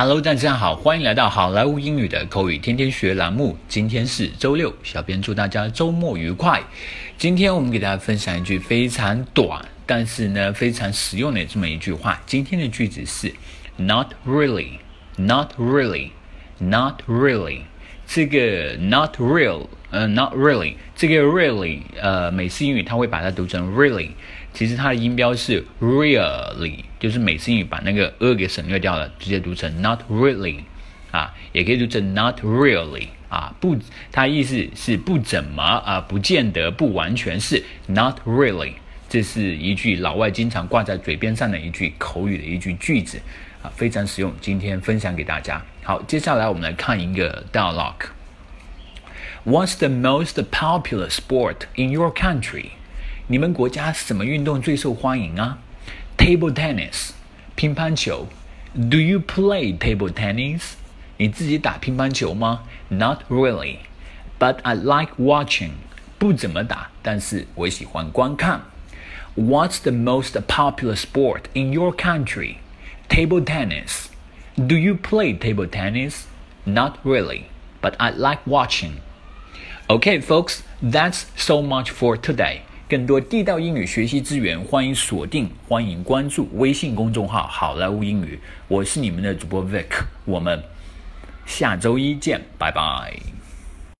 Hello，大家好，欢迎来到好莱坞英语的口语天天学栏目。今天是周六，小编祝大家周末愉快。今天我们给大家分享一句非常短，但是呢非常实用的这么一句话。今天的句子是 Not really，Not really，Not really。这个 Not real，呃，Not really，这个 really，呃，美式英语它会把它读成 really。其实它的音标是 really，就是美式英语把那个 a 给省略掉了，直接读成 not really，啊，也可以读成 not really，啊，不，它意思是不怎么啊，不见得，不完全是 not really，这是一句老外经常挂在嘴边上的一句口语的一句句子，啊，非常实用，今天分享给大家。好，接下来我们来看一个 dialogue。What's the most popular sport in your country? 你们国家什么运动最受欢迎啊 ？Table tennis，乒乓球。Do you play table tennis？你自己打乒乓球吗？Not really, but I like watching。不怎么打，但是我喜欢观看。What's the most popular sport in your country? Table tennis. Do you play table tennis? Not really, but I like watching. Okay, folks, that's so much for today. 更多地道英语学习资源，欢迎锁定，欢迎关注微信公众号“好莱坞英语”。我是你们的主播 Vic，我们下周一见，拜拜。